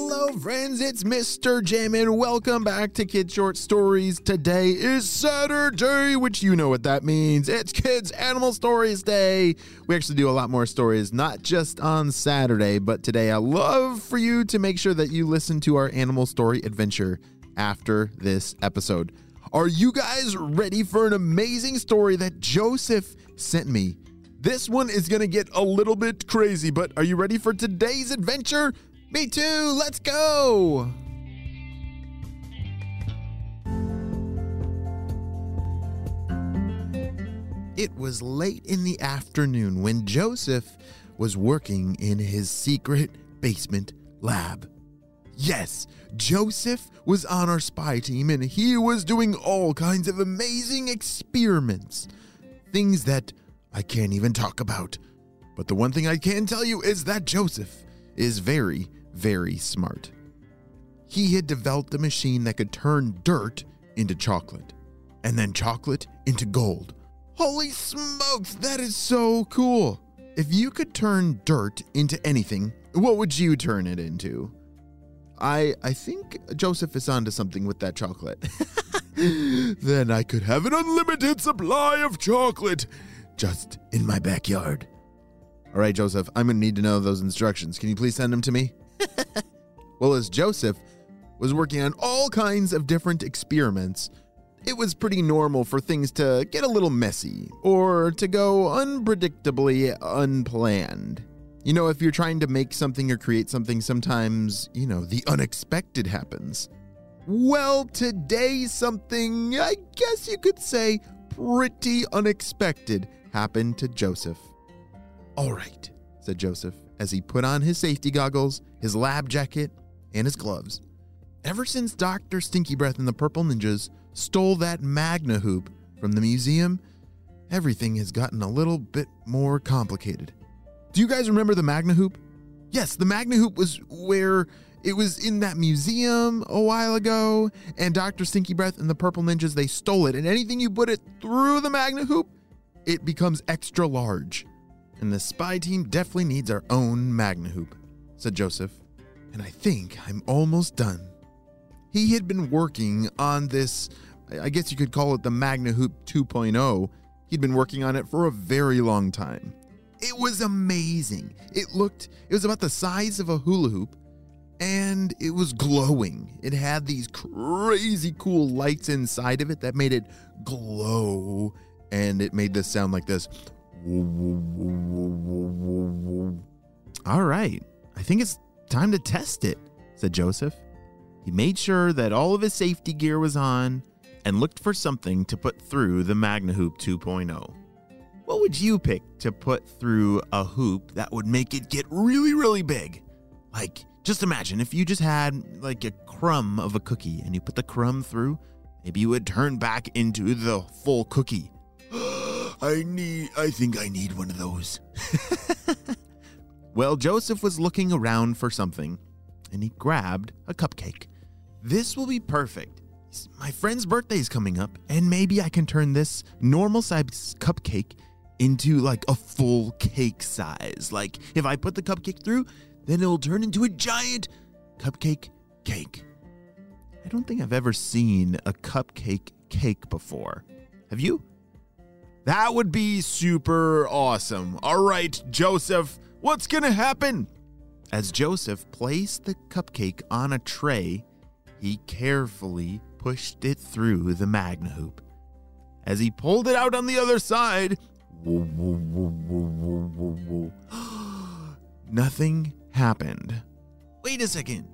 Hello, friends, it's Mr. Jim, and welcome back to Kid Short Stories. Today is Saturday, which you know what that means. It's Kids Animal Stories Day. We actually do a lot more stories, not just on Saturday, but today I love for you to make sure that you listen to our animal story adventure after this episode. Are you guys ready for an amazing story that Joseph sent me? This one is going to get a little bit crazy, but are you ready for today's adventure? Me too, let's go! It was late in the afternoon when Joseph was working in his secret basement lab. Yes, Joseph was on our spy team and he was doing all kinds of amazing experiments. Things that I can't even talk about. But the one thing I can tell you is that Joseph is very, very smart. He had developed a machine that could turn dirt into chocolate, and then chocolate into gold. Holy smokes, that is so cool! If you could turn dirt into anything, what would you turn it into? I I think Joseph is onto something with that chocolate. then I could have an unlimited supply of chocolate just in my backyard. All right, Joseph, I'm going to need to know those instructions. Can you please send them to me? well, as Joseph was working on all kinds of different experiments, it was pretty normal for things to get a little messy or to go unpredictably unplanned. You know, if you're trying to make something or create something, sometimes, you know, the unexpected happens. Well, today something, I guess you could say, pretty unexpected happened to Joseph. All right, said Joseph as he put on his safety goggles, his lab jacket, and his gloves. Ever since Dr. Stinky Breath and the Purple Ninjas stole that Magna Hoop from the museum, everything has gotten a little bit more complicated. Do you guys remember the Magna Hoop? Yes, the Magna Hoop was where it was in that museum a while ago, and Dr. Stinky Breath and the Purple Ninjas they stole it, and anything you put it through the Magna Hoop, it becomes extra large. And the spy team definitely needs our own Magna Hoop, said Joseph. And I think I'm almost done. He had been working on this, I guess you could call it the Magna Hoop 2.0. He'd been working on it for a very long time. It was amazing. It looked, it was about the size of a hula hoop and it was glowing. It had these crazy cool lights inside of it that made it glow and it made this sound like this. All right, I think it's time to test it, said Joseph. He made sure that all of his safety gear was on and looked for something to put through the Magna Hoop 2.0. What would you pick to put through a hoop that would make it get really, really big? Like, just imagine if you just had like a crumb of a cookie and you put the crumb through, maybe you would turn back into the full cookie. I need, I think I need one of those. well, Joseph was looking around for something and he grabbed a cupcake. This will be perfect. My friend's birthday is coming up, and maybe I can turn this normal size cupcake into like a full cake size. Like if I put the cupcake through, then it'll turn into a giant cupcake cake. I don't think I've ever seen a cupcake cake before. Have you? That would be super awesome. All right, Joseph, what's gonna happen? As Joseph placed the cupcake on a tray, he carefully pushed it through the Magna Hoop. As he pulled it out on the other side, nothing happened. Wait a second.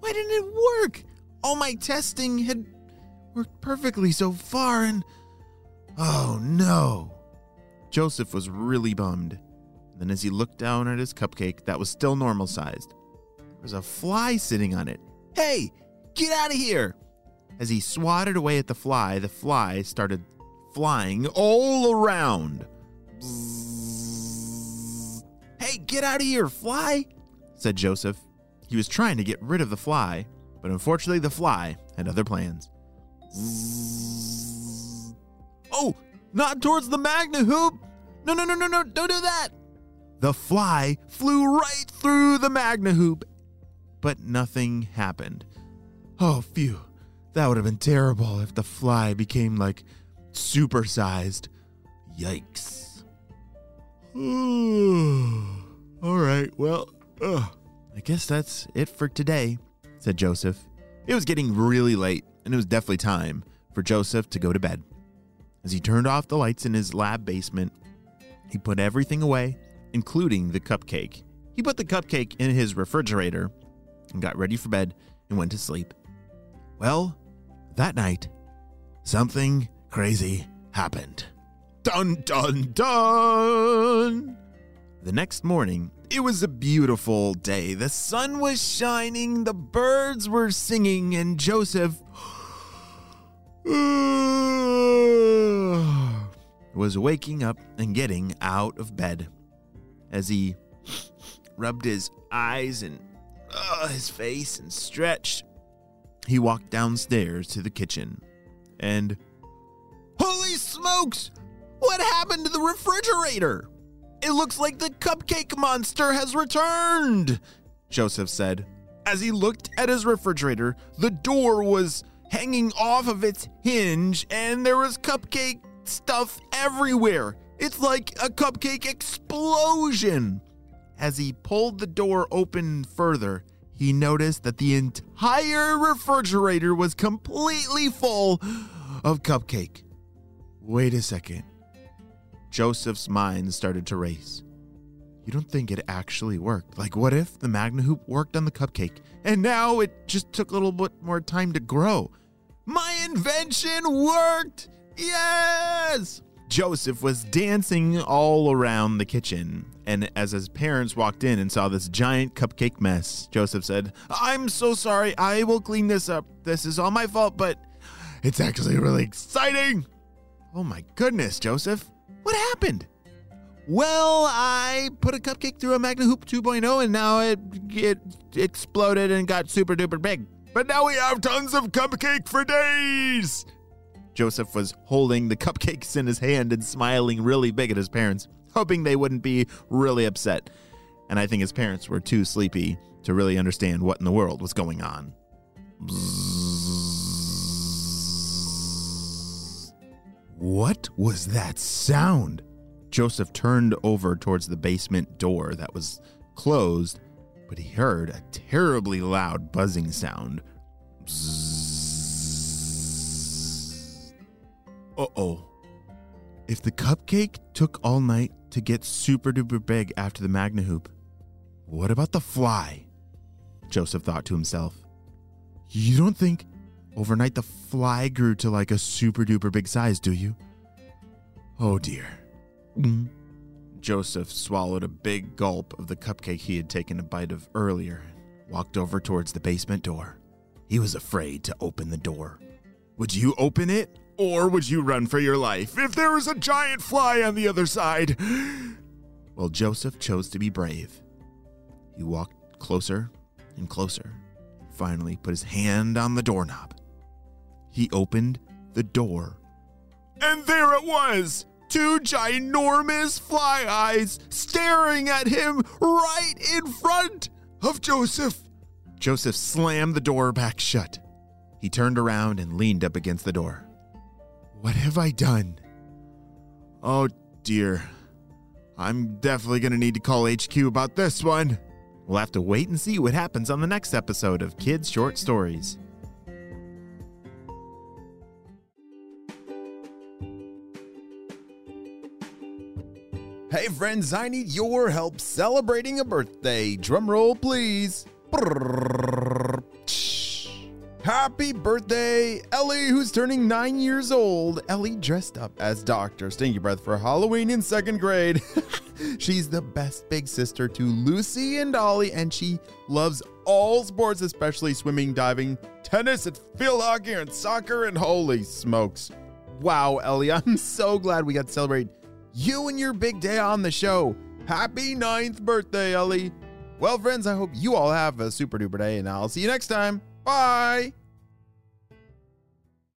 Why didn't it work? All my testing had worked perfectly so far, and oh no. Joseph was really bummed. Then, as he looked down at his cupcake that was still normal sized, there was a fly sitting on it. Hey, get out of here! As he swatted away at the fly, the fly started flying all around. Hey, get out of here, fly! said Joseph. He was trying to get rid of the fly, but unfortunately, the fly had other plans. Oh, not towards the Magna Hoop! No, no, no, no, no, don't do that! The fly flew right through the Magna Hoop but nothing happened. Oh, phew. That would have been terrible if the fly became like supersized. Yikes. All right, well, ugh. I guess that's it for today, said Joseph. It was getting really late, and it was definitely time for Joseph to go to bed. As he turned off the lights in his lab basement, he put everything away, including the cupcake. He put the cupcake in his refrigerator and got ready for bed and went to sleep. Well, that night, something crazy happened. Dun dun dun! The next morning, it was a beautiful day. The sun was shining, the birds were singing, and Joseph was waking up and getting out of bed. As he rubbed his eyes and uh, his face and stretched, he walked downstairs to the kitchen and. Holy smokes! What happened to the refrigerator? It looks like the cupcake monster has returned, Joseph said. As he looked at his refrigerator, the door was hanging off of its hinge and there was cupcake stuff everywhere. It's like a cupcake explosion. As he pulled the door open further, he noticed that the entire refrigerator was completely full of cupcake. Wait a second. Joseph's mind started to race. You don't think it actually worked? Like, what if the Magna Hoop worked on the cupcake and now it just took a little bit more time to grow? My invention worked! Yes! Joseph was dancing all around the kitchen, and as his parents walked in and saw this giant cupcake mess, Joseph said, I'm so sorry. I will clean this up. This is all my fault, but it's actually really exciting. Oh my goodness, Joseph. What happened? Well, I put a cupcake through a Magna Hoop 2.0 and now it, it exploded and got super duper big. But now we have tons of cupcake for days. Joseph was holding the cupcakes in his hand and smiling really big at his parents, hoping they wouldn't be really upset. And I think his parents were too sleepy to really understand what in the world was going on. What was that sound? Joseph turned over towards the basement door that was closed, but he heard a terribly loud buzzing sound. Uh oh. If the cupcake took all night to get super duper big after the Magna Hoop, what about the fly? Joseph thought to himself. You don't think overnight the fly grew to like a super duper big size, do you? Oh dear. Mm. Joseph swallowed a big gulp of the cupcake he had taken a bite of earlier and walked over towards the basement door. He was afraid to open the door. Would you open it? Or would you run for your life if there was a giant fly on the other side? Well, Joseph chose to be brave. He walked closer and closer, finally put his hand on the doorknob. He opened the door, and there it was! Two ginormous fly eyes staring at him right in front of Joseph. Joseph slammed the door back shut. He turned around and leaned up against the door. What have I done? Oh dear. I'm definitely going to need to call HQ about this one. We'll have to wait and see what happens on the next episode of Kids Short Stories. Hey friends, I need your help celebrating a birthday. Drum roll, please. Happy birthday, Ellie, who's turning nine years old. Ellie dressed up as Dr. Stinky Breath for Halloween in second grade. She's the best big sister to Lucy and Ollie, and she loves all sports, especially swimming, diving, tennis, and field hockey, and soccer, and holy smokes. Wow, Ellie, I'm so glad we got to celebrate you and your big day on the show. Happy ninth birthday, Ellie. Well, friends, I hope you all have a super duper day, and I'll see you next time. Bye.